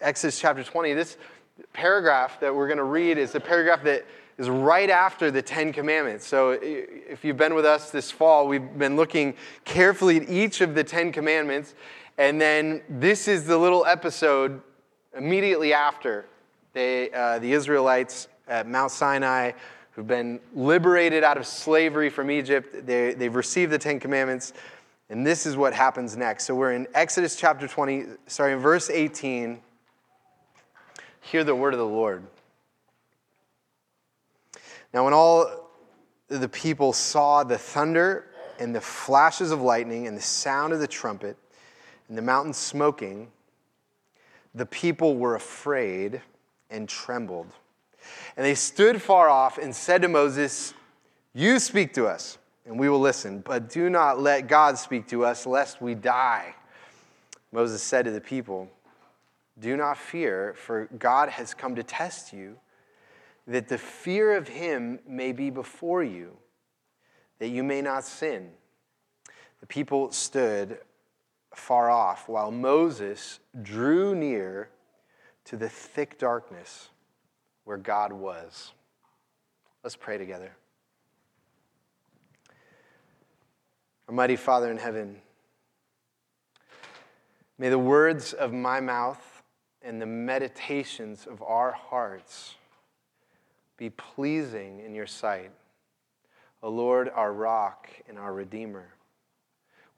Exodus chapter 20. This paragraph that we're going to read is the paragraph that is right after the Ten Commandments. So if you've been with us this fall, we've been looking carefully at each of the Ten Commandments. And then this is the little episode immediately after they, uh, the Israelites at Mount Sinai, who've been liberated out of slavery from Egypt, they, they've received the Ten Commandments. And this is what happens next. So we're in Exodus chapter 20, sorry, in verse 18. Hear the word of the Lord. Now, when all the people saw the thunder and the flashes of lightning and the sound of the trumpet and the mountain smoking, the people were afraid and trembled. And they stood far off and said to Moses, You speak to us and we will listen. But do not let God speak to us, lest we die. Moses said to the people, Do not fear, for God has come to test you, that the fear of him may be before you, that you may not sin. The people stood far off, while Moses drew near to the thick darkness where God was. Let's pray together. Almighty Father in heaven, may the words of my mouth and the meditations of our hearts be pleasing in your sight. O Lord, our rock and our redeemer.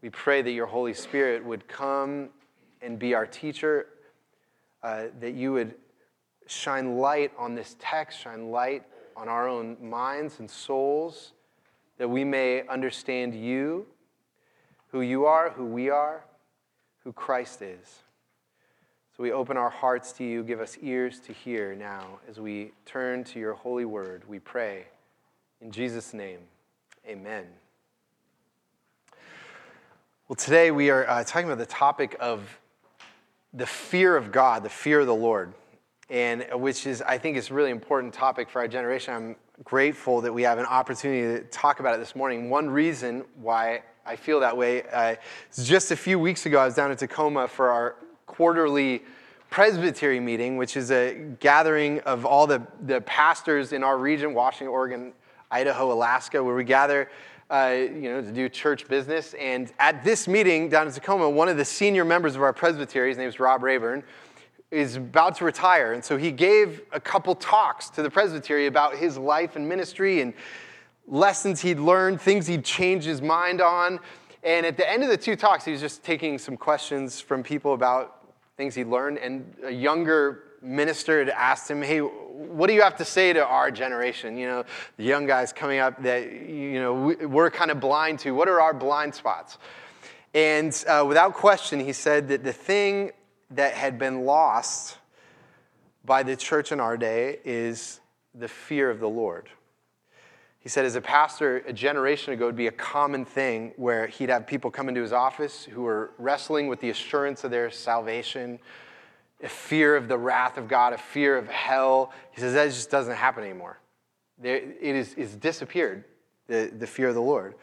We pray that your Holy Spirit would come and be our teacher, uh, that you would shine light on this text, shine light on our own minds and souls, that we may understand you who you are, who we are, who Christ is. So we open our hearts to you. Give us ears to hear now as we turn to your holy word. We pray. In Jesus' name, amen. Well, today we are uh, talking about the topic of the fear of God, the fear of the Lord, and which is, I think, is a really important topic for our generation. I'm grateful that we have an opportunity to talk about it this morning. One reason why I feel that way. Uh, just a few weeks ago, I was down in Tacoma for our quarterly presbytery meeting, which is a gathering of all the, the pastors in our region, Washington, Oregon, Idaho, Alaska, where we gather uh, you know, to do church business. And at this meeting down in Tacoma, one of the senior members of our presbytery, his name is Rob Rayburn, is about to retire. And so he gave a couple talks to the presbytery about his life and ministry and lessons he'd learned, things he'd changed his mind on. And at the end of the two talks, he was just taking some questions from people about things he'd learned. And a younger minister had asked him, Hey, what do you have to say to our generation? You know, the young guys coming up that, you know, we're kind of blind to. What are our blind spots? And uh, without question, he said that the thing that had been lost by the church in our day is the fear of the Lord. He said, as a pastor, a generation ago, it would be a common thing where he'd have people come into his office who were wrestling with the assurance of their salvation, a fear of the wrath of God, a fear of hell. He says that just doesn't happen anymore. It is it's disappeared, the, the fear of the Lord.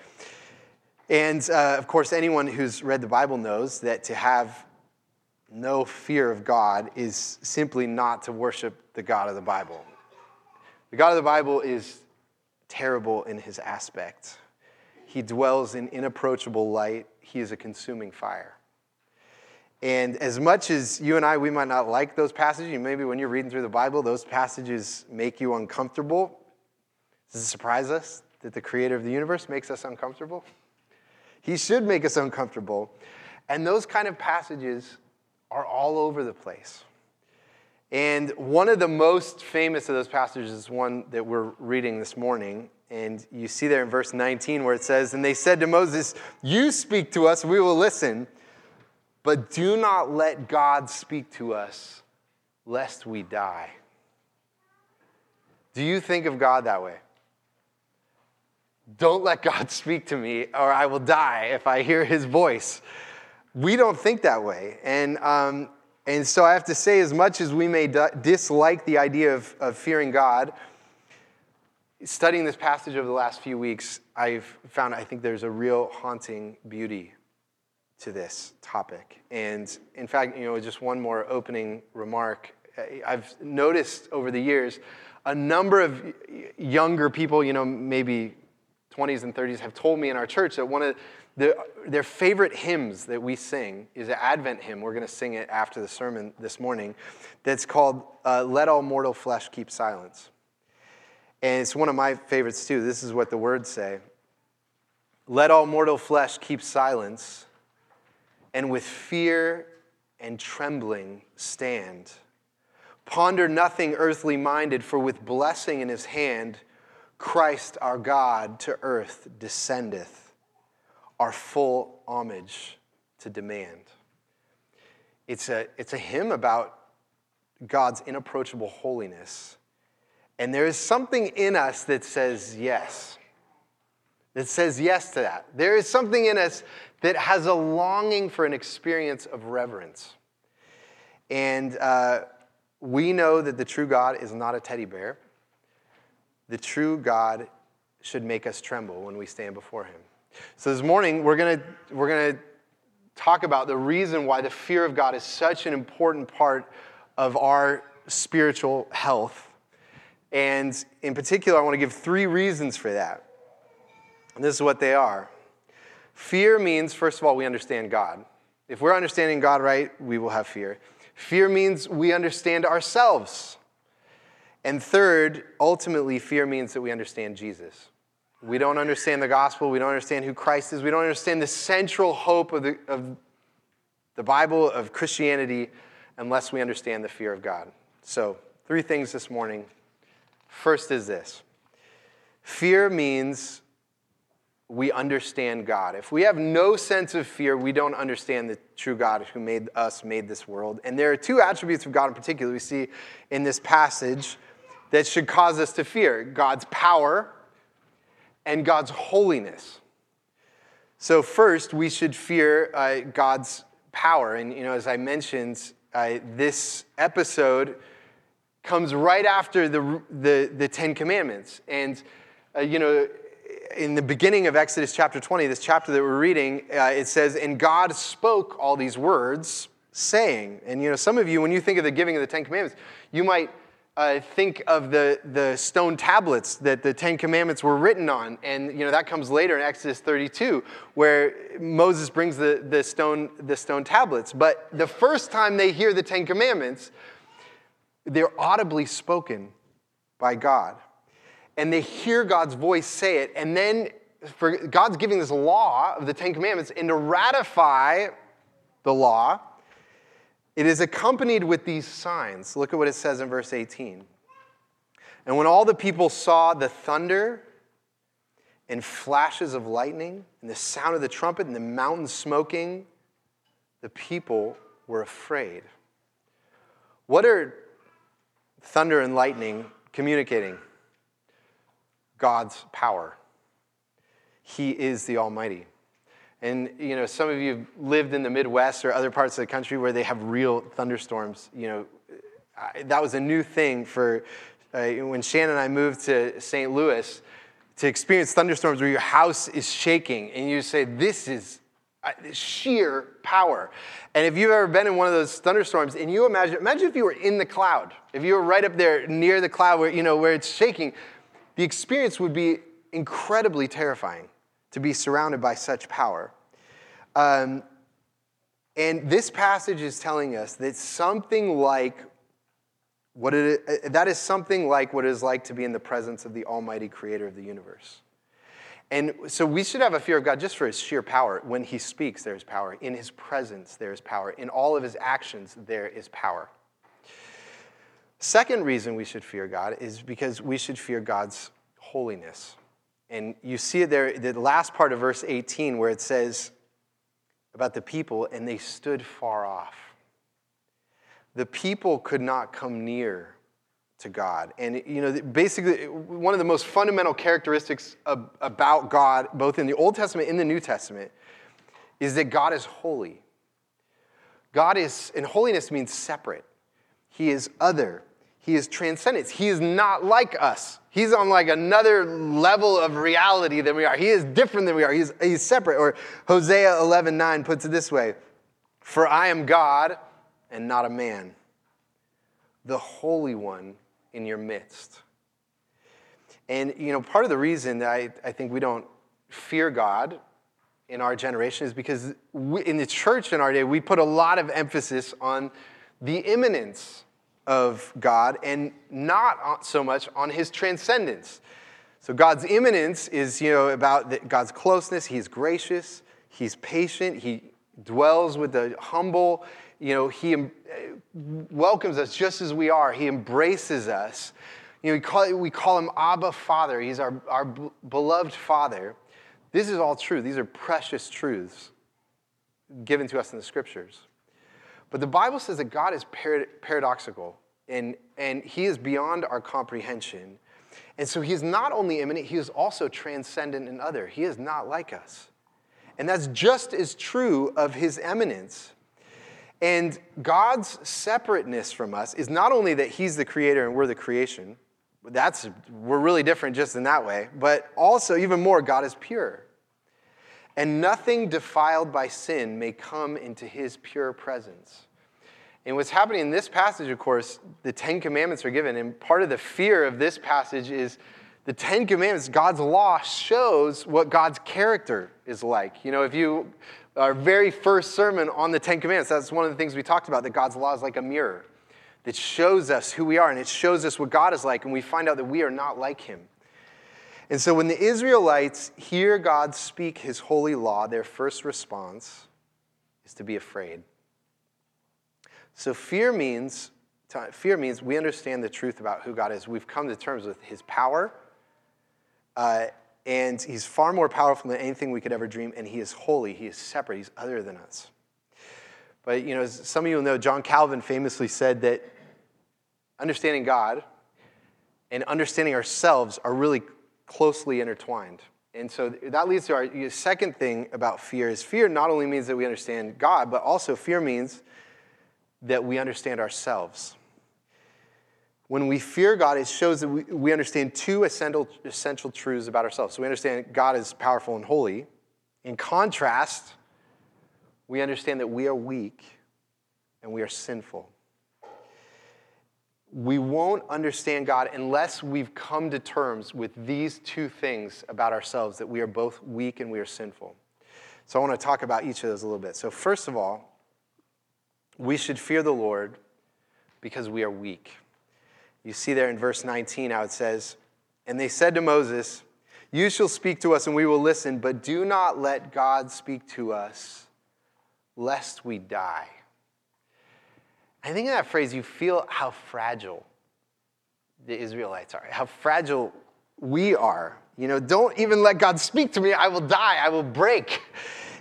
And uh, of course, anyone who's read the Bible knows that to have no fear of God is simply not to worship the God of the Bible. The God of the Bible is terrible in his aspect. He dwells in inapproachable light, he is a consuming fire. And as much as you and I, we might not like those passages, maybe when you're reading through the Bible, those passages make you uncomfortable. Does it surprise us that the creator of the universe makes us uncomfortable? He should make us uncomfortable. And those kind of passages are all over the place. And one of the most famous of those passages is one that we're reading this morning. And you see there in verse 19 where it says, And they said to Moses, You speak to us, we will listen, but do not let God speak to us, lest we die. Do you think of God that way? Don't let God speak to me, or I will die if I hear his voice. We don't think that way. And um, and so I have to say, as much as we may dislike the idea of, of fearing God, studying this passage over the last few weeks, I've found I think there's a real haunting beauty to this topic. And in fact, you know, just one more opening remark. I've noticed over the years a number of younger people, you know, maybe 20s and 30s, have told me in our church that one of the, their favorite hymns that we sing is an Advent hymn. We're going to sing it after the sermon this morning. That's called uh, Let All Mortal Flesh Keep Silence. And it's one of my favorites too. This is what the words say Let all mortal flesh keep silence, and with fear and trembling stand. Ponder nothing earthly minded, for with blessing in his hand, Christ our God to earth descendeth, our full homage to demand. It's a, it's a hymn about God's inapproachable holiness and there is something in us that says yes, that says yes to that. There is something in us that has a longing for an experience of reverence. And uh, we know that the true God is not a teddy bear. The true God should make us tremble when we stand before him. So this morning, we're going to we're going to talk about the reason why the fear of God is such an important part of our spiritual health and in particular, I want to give three reasons for that. And this is what they are. Fear means, first of all, we understand God. If we're understanding God right, we will have fear. Fear means we understand ourselves. And third, ultimately, fear means that we understand Jesus. We don't understand the gospel. We don't understand who Christ is. We don't understand the central hope of the, of the Bible, of Christianity, unless we understand the fear of God. So, three things this morning First is this fear means we understand God. If we have no sense of fear, we don't understand the true God who made us, made this world. And there are two attributes of God in particular we see in this passage that should cause us to fear God's power and God's holiness. So, first, we should fear uh, God's power. And, you know, as I mentioned, uh, this episode comes right after the, the, the Ten Commandments. And, uh, you know, in the beginning of Exodus chapter 20, this chapter that we're reading, uh, it says, And God spoke all these words, saying. And, you know, some of you, when you think of the giving of the Ten Commandments, you might uh, think of the, the stone tablets that the Ten Commandments were written on. And, you know, that comes later in Exodus 32, where Moses brings the, the, stone, the stone tablets. But the first time they hear the Ten Commandments, they're audibly spoken by God. And they hear God's voice say it. And then for God's giving this law of the Ten Commandments, and to ratify the law, it is accompanied with these signs. Look at what it says in verse 18. And when all the people saw the thunder and flashes of lightning and the sound of the trumpet and the mountain smoking, the people were afraid. What are thunder and lightning communicating God's power. He is the Almighty. And you know, some of you have lived in the Midwest or other parts of the country where they have real thunderstorms. You know, I, that was a new thing for uh, when Shannon and I moved to St. Louis to experience thunderstorms where your house is shaking and you say, "This is sheer power. And if you've ever been in one of those thunderstorms, and you imagine, imagine if you were in the cloud, if you were right up there near the cloud where, you know, where it's shaking, the experience would be incredibly terrifying to be surrounded by such power. Um, and this passage is telling us that something like what it, uh, that is something like what it is like to be in the presence of the Almighty Creator of the universe. And so we should have a fear of God just for his sheer power. When he speaks, there is power. In his presence, there is power. In all of his actions, there is power. Second reason we should fear God is because we should fear God's holiness. And you see it there, the last part of verse 18, where it says about the people, and they stood far off. The people could not come near to God. And, you know, basically, one of the most fundamental characteristics of, about God, both in the Old Testament and the New Testament, is that God is holy. God is, and holiness means separate. He is other. He is transcendence. He is not like us. He's on like another level of reality than we are. He is different than we are. He's, he's separate. Or Hosea 11 9 puts it this way For I am God and not a man, the Holy One in your midst. And, you know, part of the reason that I, I think we don't fear God in our generation is because we, in the church in our day, we put a lot of emphasis on the immanence of God and not so much on his transcendence. So God's immanence is, you know, about God's closeness. He's gracious. He's patient. He dwells with the humble. You know, he eh, welcomes us just as we are. He embraces us. You know, we call, we call him Abba Father. He's our, our beloved Father. This is all true. These are precious truths given to us in the scriptures. But the Bible says that God is paradoxical and, and he is beyond our comprehension. And so he is not only immanent, he is also transcendent and other. He is not like us. And that's just as true of his immanence. And God's separateness from us is not only that he's the creator and we're the creation, that's we're really different just in that way, but also even more God is pure. And nothing defiled by sin may come into his pure presence. And what's happening in this passage, of course, the Ten Commandments are given. And part of the fear of this passage is the Ten Commandments, God's law, shows what God's character is like. You know, if you, our very first sermon on the Ten Commandments, that's one of the things we talked about, that God's law is like a mirror that shows us who we are and it shows us what God is like, and we find out that we are not like him. And so when the Israelites hear God speak his holy law, their first response is to be afraid. So fear means fear means we understand the truth about who God is. We've come to terms with his power. Uh, and he's far more powerful than anything we could ever dream, and he is holy. He is separate. He's other than us. But you know, some of you will know, John Calvin famously said that understanding God and understanding ourselves are really closely intertwined. And so that leads to our second thing about fear is fear not only means that we understand God, but also fear means that we understand ourselves. When we fear God, it shows that we, we understand two essential, essential truths about ourselves. So we understand God is powerful and holy. In contrast, we understand that we are weak and we are sinful we won't understand God unless we've come to terms with these two things about ourselves that we are both weak and we are sinful. So I want to talk about each of those a little bit. So, first of all, we should fear the Lord because we are weak. You see there in verse 19 how it says, And they said to Moses, You shall speak to us and we will listen, but do not let God speak to us, lest we die. I think in that phrase, you feel how fragile the Israelites are, how fragile we are. You know, don't even let God speak to me. I will die. I will break.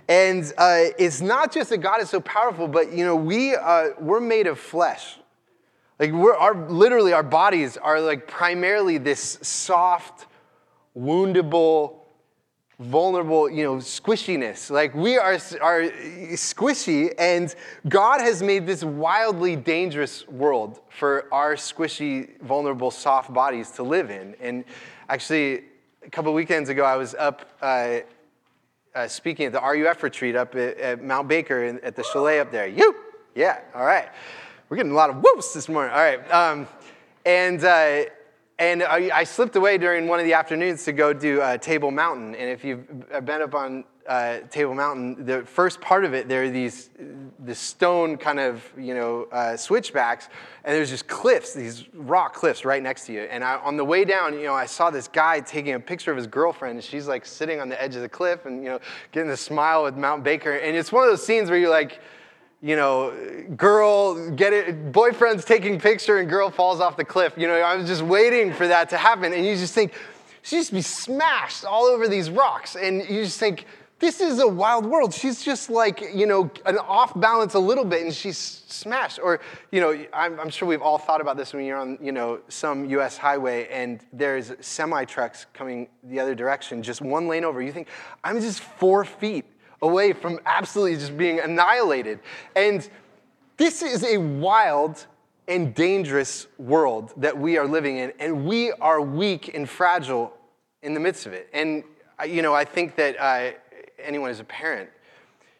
And uh, it's not just that God is so powerful, but you know, we uh, we're made of flesh. Like we're our literally our bodies are like primarily this soft, woundable, vulnerable, you know, squishiness. Like we are, are squishy, and God has made this wildly dangerous world for our squishy, vulnerable, soft bodies to live in. And actually, a couple weekends ago, I was up uh, uh, speaking at the RUF retreat up at, at Mount Baker in, at the chalet up there. You, yeah, all right. We're getting a lot of whoops this morning. All right. Um, and uh, and I, I, slipped away during one of the afternoons to go do uh, Table Mountain. And if you've been up on uh, Table Mountain, the first part of it, there are these the stone kind of you know uh, switchbacks, and there's just cliffs, these rock cliffs right next to you. And I, on the way down, you know, I saw this guy taking a picture of his girlfriend, and she's like sitting on the edge of the cliff, and you know, getting a smile with Mount Baker. And it's one of those scenes where you're like you know, girl get it, boyfriend's taking picture and girl falls off the cliff. You know, I was just waiting for that to happen. And you just think, she used to be smashed all over these rocks. And you just think, this is a wild world. She's just like, you know, an off balance a little bit and she's smashed. Or, you know, I'm, I'm, sure we've all thought about this when you're on, you know, some US highway and there's semi trucks coming the other direction, just one lane over. You think, I'm just four feet away from absolutely just being annihilated. And this is a wild and dangerous world that we are living in, and we are weak and fragile in the midst of it. And, you know, I think that uh, anyone as a parent,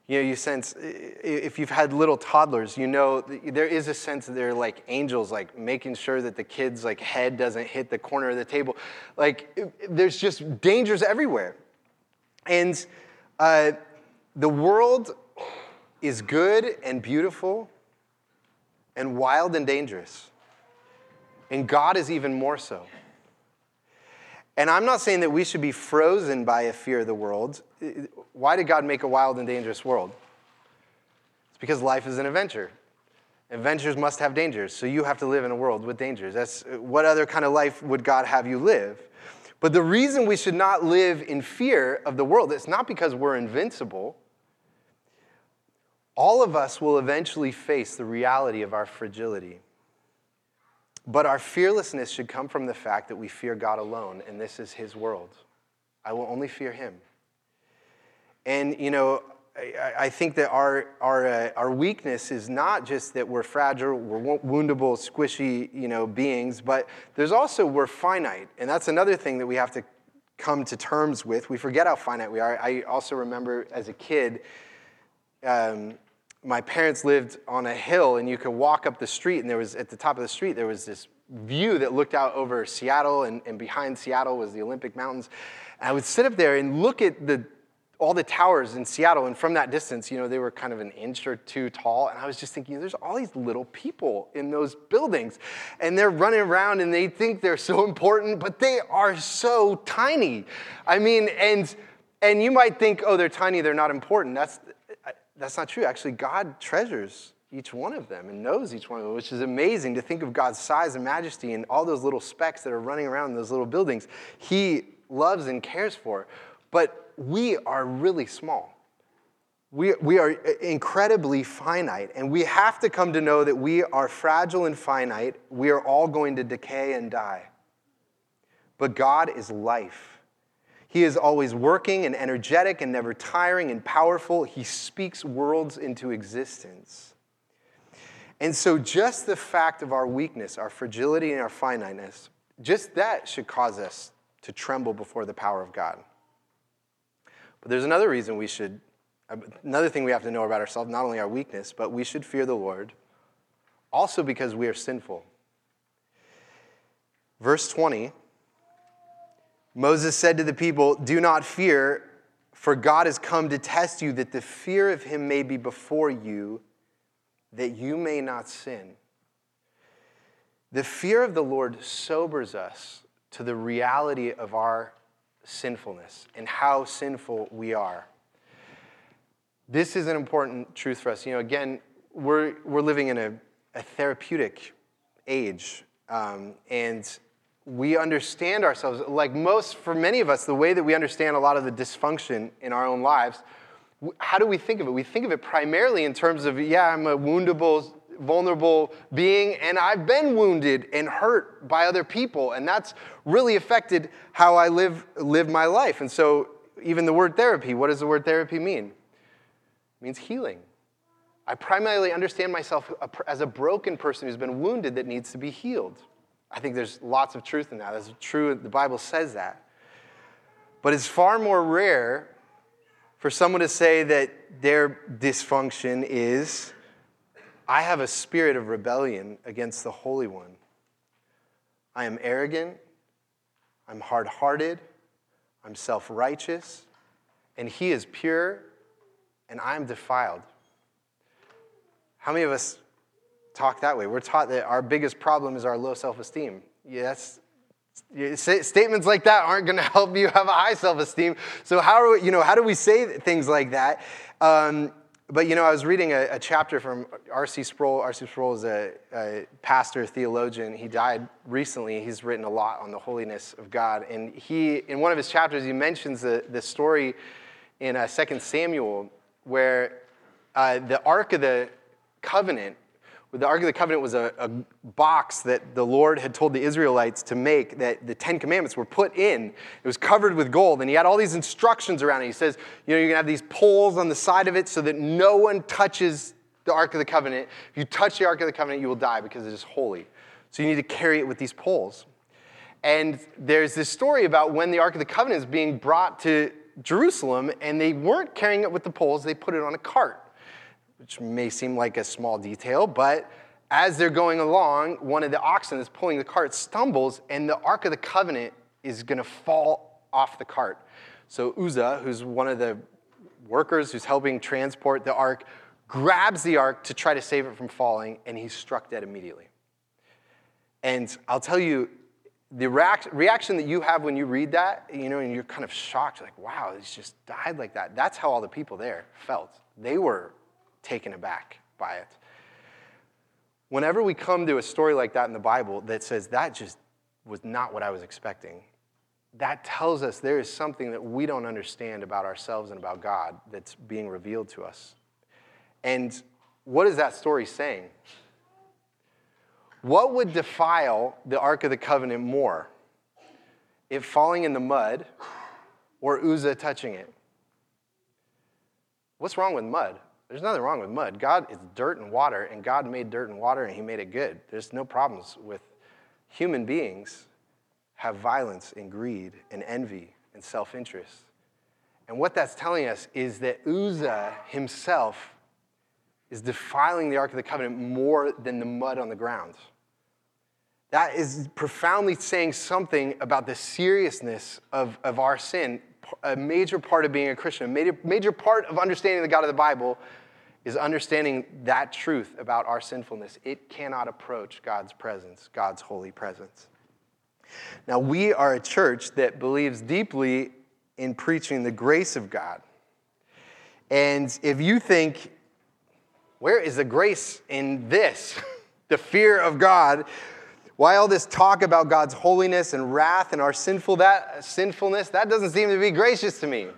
you know, you sense, if you've had little toddlers, you know, there is a sense that they're like angels, like making sure that the kid's like head doesn't hit the corner of the table. Like, there's just dangers everywhere. And uh, the world is good and beautiful and wild and dangerous. And God is even more so. And I'm not saying that we should be frozen by a fear of the world. Why did God make a wild and dangerous world? It's because life is an adventure. Adventures must have dangers, so you have to live in a world with dangers. That's what other kind of life would God have you live? But the reason we should not live in fear of the world, it's not because we're invincible. All of us will eventually face the reality of our fragility. But our fearlessness should come from the fact that we fear God alone, and this is His world. I will only fear Him. And, you know, I, think that our, our, uh, our weakness is not just that we're fragile, we're woundable, squishy, you know, beings, but there's also we're finite. And that's another thing that we have to come to terms with. We forget how finite we are. I also remember as a kid, um, my parents lived on a hill and you could walk up the street and there was at the top of the street there was this view that looked out over seattle and, and behind seattle was the olympic mountains and i would sit up there and look at the all the towers in seattle and from that distance you know they were kind of an inch or two tall and i was just thinking there's all these little people in those buildings and they're running around and they think they're so important but they are so tiny i mean and and you might think oh they're tiny they're not important that's that's not true. Actually, God treasures each one of them and knows each one of them, which is amazing to think of God's size and majesty and all those little specks that are running around in those little buildings. He loves and cares for. But we are really small. We, we are incredibly finite, and we have to come to know that we are fragile and finite. We are all going to decay and die. But God is life. He is always working and energetic and never tiring and powerful. He speaks worlds into existence. And so, just the fact of our weakness, our fragility, and our finiteness, just that should cause us to tremble before the power of God. But there's another reason we should, another thing we have to know about ourselves, not only our weakness, but we should fear the Lord, also because we are sinful. Verse 20 Moses said to the people, Do not fear, for God has come to test you, that the fear of him may be before you, that you may not sin. The fear of the Lord sobers us to the reality of our sinfulness and how sinful we are. This is an important truth for us. You know, again, we're, we're living in a, a therapeutic age, um, and we understand ourselves, like most, for many of us, the way that we understand a lot of the dysfunction in our own lives, how do we think of it? We think of it primarily in terms of, yeah, I'm a woundable, vulnerable being, and I've been wounded and hurt by other people, and that's really affected how I live, live my life. And so, even the word therapy, what does the word therapy mean? It means healing. I primarily understand myself as a broken person who's been wounded that needs to be healed. I think there's lots of truth in that. That's true. The Bible says that. But it's far more rare for someone to say that their dysfunction is I have a spirit of rebellion against the Holy One. I am arrogant, I'm hard hearted, I'm self righteous, and He is pure, and I'm defiled. How many of us talk that way. We're taught that our biggest problem is our low self esteem. Yes, statements like that aren't going to help you have a high self-esteem so how are we, you know how do we say things like that um, but you know i was reading a, a chapter from rc sproul. Rc sproul is a, a, pastor theologian. He died recently. He's written a lot on the holiness of god. And he in one of his chapters he mentions the, the story in uh, 2 samuel where uh, the ark of the covenant the Ark of the Covenant was a, a, box that the Lord had told the Israelites to make that the Ten Commandments were put in. It was covered with gold, and he had all these instructions around it. He says, you know, you're going to have these poles on the side of it so that no one touches the Ark of the Covenant. If you touch the Ark of the Covenant, you will die because it is holy. So you need to carry it with these poles. And there's this story about when the Ark of the Covenant is being brought to Jerusalem, and they weren't carrying it with the poles, they put it on a cart, which may seem like a small detail, but as they're going along, one of the oxen that's pulling the cart stumbles, and the Ark of the Covenant is going to fall off the cart. So Uzzah, who's one of the workers who's helping transport the ark, grabs the ark to try to save it from falling, and he's struck dead immediately. And I'll tell you, the reaction that you have when you read that, you know, and you're kind of shocked, like, wow, he's just died like that. That's how all the people there felt. They were taken aback by it. Whenever we come to a story like that in the Bible that says that just was not what I was expecting, that tells us there is something that we don't understand about ourselves and about God that's being revealed to us. And what is that story saying? What would defile the Ark of the Covenant more? It falling in the mud or Uzzah touching it? What's wrong with mud? There's nothing wrong with mud. God is dirt and water, and God made dirt and water, and He made it good. There's no problems with human beings have violence and greed and envy and self interest. And what that's telling us is that Uzzah himself is defiling the Ark of the Covenant more than the mud on the ground. That is profoundly saying something about the seriousness of, of our sin. A major part of being a Christian, a major, major part of understanding the God of the Bible is understanding that truth about our sinfulness. It cannot approach God's presence, God's holy presence. Now, we are a church that believes deeply in preaching the grace of God. And if you think, where is the grace in this? the fear of God. Why all this talk about God's holiness and wrath and our sinful that sinfulness? That doesn't seem to be gracious to me.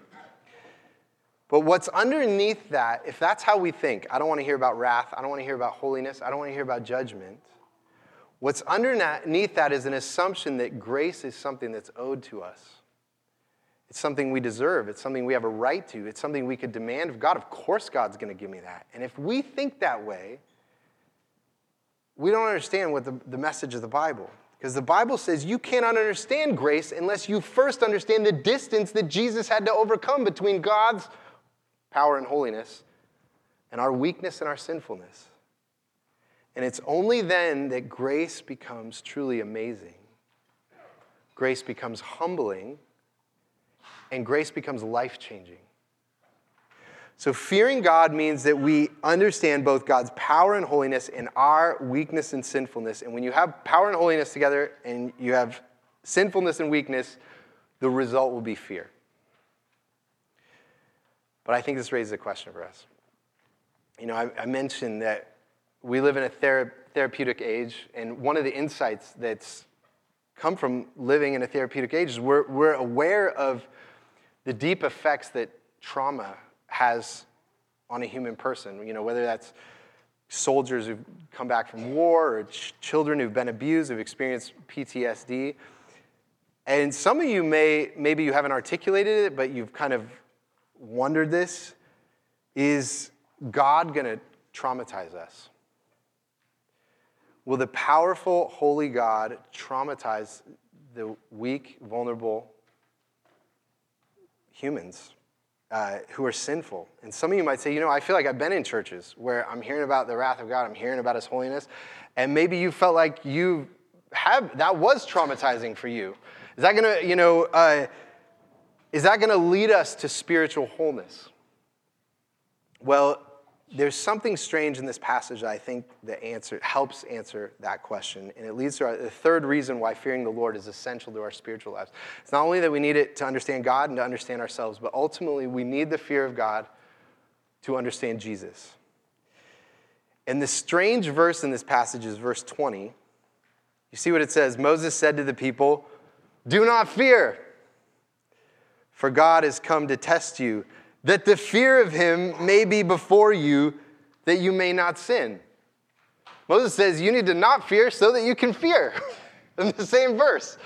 But what's underneath that, if that's how we think, I don't want to hear about wrath, I don't want to hear about holiness, I don't want to hear about judgment. What's underneath that is an assumption that grace is something that's owed to us. It's something we deserve. It's something we have a right to. It's something we could demand of God. Of course, God's going to give me that. And if we think that way, we don't understand what the, the message of the Bible. Because the Bible says you cannot understand grace unless you first understand the distance that Jesus had to overcome between God's power and holiness and our weakness and our sinfulness. And it's only then that grace becomes truly amazing. Grace becomes humbling, and grace becomes life changing. So, fearing God means that we understand both God's power and holiness and our weakness and sinfulness. And when you have power and holiness together and you have sinfulness and weakness, the result will be fear. But I think this raises a question for us. You know, I, I mentioned that we live in a thera- therapeutic age, and one of the insights that's come from living in a therapeutic age is we're, we're aware of the deep effects that trauma has on a human person. You know, whether that's soldiers who've come back from war or ch- children who've been abused, who've experienced PTSD. And some of you may, maybe you haven't articulated it, but you've kind of wondered this. Is God going to traumatize us? Will the powerful, holy God traumatize the weak, vulnerable humans uh, who are sinful? And some of you might say, you know, I feel like I've been in churches where I'm hearing about the wrath of God, I'm hearing about His holiness, and maybe you felt like you have that was traumatizing for you. Is that gonna, you know, uh, is that gonna lead us to spiritual wholeness? Well, there's something strange in this passage that I think that answer, helps answer that question. And it leads to our, the third reason why fearing the Lord is essential to our spiritual lives. It's not only that we need it to understand God and to understand ourselves, but ultimately we need the fear of God to understand Jesus. And the strange verse in this passage is verse 20. You see what it says? Moses said to the people, Do not fear, for God has come to test you that the fear of him may be before you, that you may not sin. Moses says you need to not fear so that you can fear in the same verse.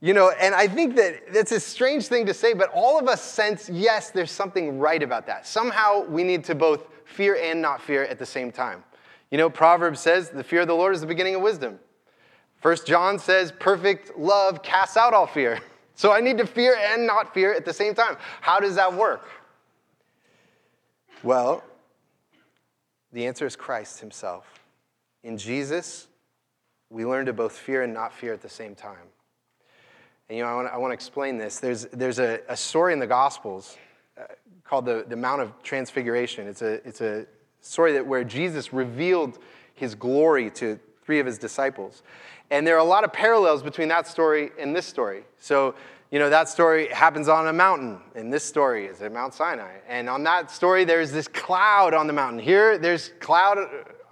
You know, and I think that that's a strange thing to say, but all of us sense, yes, there's something right about that. Somehow we need to both fear and not fear at the same time. You know, Proverbs says the fear of the Lord is the beginning of wisdom. First John says perfect love casts out all fear. So I need to fear and not fear at the same time. How does that work? Well, the answer is Christ himself. In Jesus, we learn to both fear and not fear at the same time. And you know, I want to, I explain this. There's, there's a, a story in the Gospels uh, called the, the Mount of Transfiguration. It's a, it's a story that where Jesus revealed his glory to three of his disciples. And there are a lot of parallels between that story and this story. So, you know, that story happens on a mountain, and this story is at Mount Sinai. And on that story, there's this cloud on the mountain. Here, there's cloud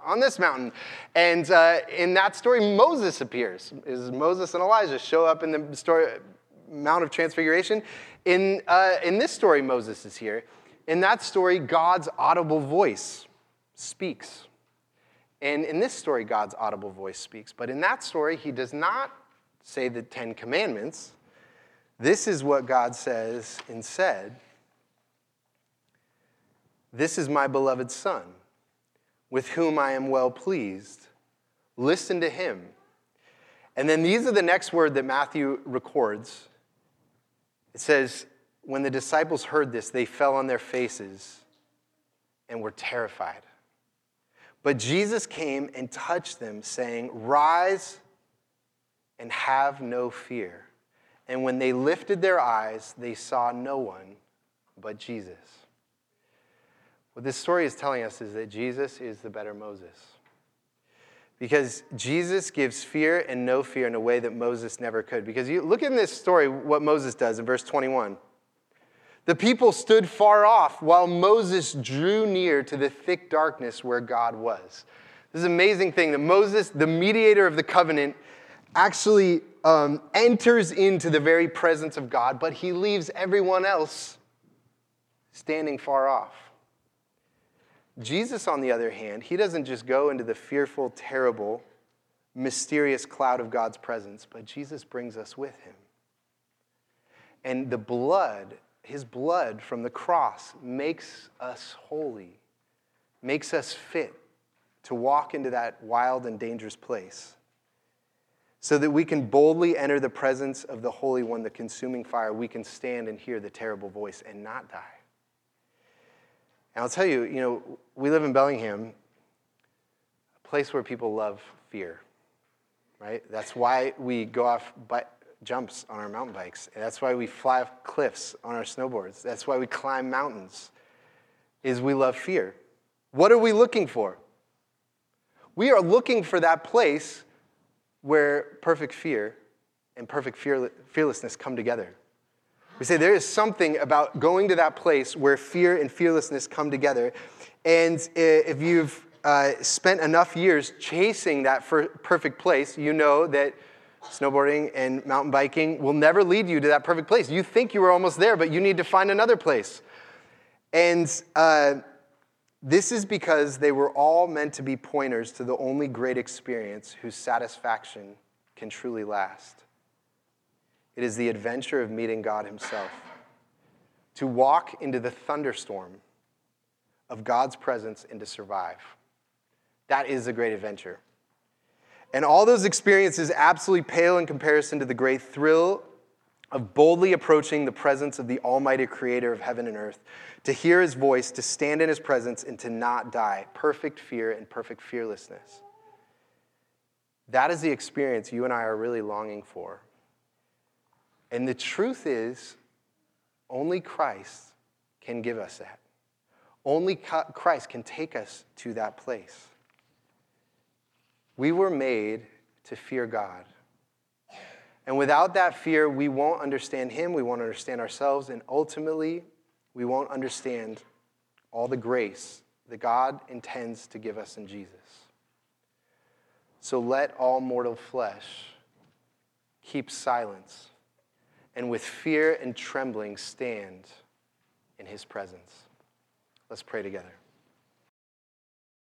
on this mountain. And uh, in that story, Moses appears. Is Moses and Elijah show up in the story, Mount of Transfiguration? In, uh, in this story, Moses is here. In that story, God's audible voice speaks. And in this story, God's audible voice speaks. But in that story, he does not say the Ten Commandments. This is what God says instead This is my beloved Son with whom I am well pleased. Listen to him. And then these are the next word that Matthew records. It says, When the disciples heard this, they fell on their faces and were terrified. But Jesus came and touched them, saying, Rise and have no fear. And when they lifted their eyes, they saw no one but Jesus. What this story is telling us is that Jesus is the better Moses. Because Jesus gives fear and no fear in a way that Moses never could. Because you look in this story, what Moses does in verse 21. The people stood far off while Moses drew near to the thick darkness where God was. This is an amazing thing that Moses, the mediator of the covenant, actually um, enters into the very presence of God, but he leaves everyone else standing far off. Jesus, on the other hand, he doesn't just go into the fearful, terrible, mysterious cloud of God's presence, but Jesus brings us with him. And the blood, his blood from the cross, makes us holy, makes us fit to walk into that wild and dangerous place so that we can boldly enter the presence of the Holy One, the consuming fire. We can stand and hear the terrible voice and not die. And I'll tell you, you know, we live in Bellingham, a place where people love fear, right? That's why we go off jumps on our mountain bikes. And that's why we fly off cliffs on our snowboards. That's why we climb mountains, is we love fear. What are we looking for? We are looking for that place where perfect fear and perfect fearlessness come together. We say there is something about going to that place where fear and fearlessness come together. And if you've uh, spent enough years chasing that perfect place, you know that snowboarding and mountain biking will never lead you to that perfect place. You think you were almost there, but you need to find another place. And uh, this is because they were all meant to be pointers to the only great experience whose satisfaction can truly last. It is the adventure of meeting God Himself. To walk into the thunderstorm of God's presence and to survive. That is a great adventure. And all those experiences absolutely pale in comparison to the great thrill of boldly approaching the presence of the Almighty Creator of heaven and earth, to hear His voice, to stand in His presence, and to not die. Perfect fear and perfect fearlessness. That is the experience you and I are really longing for. And the truth is, only Christ can give us that. Only Christ can take us to that place. We were made to fear God. And without that fear, we won't understand Him, we won't understand ourselves, and ultimately, we won't understand all the grace that God intends to give us in Jesus. So let all mortal flesh keep silence and with fear and trembling stand in his presence. Let's pray together.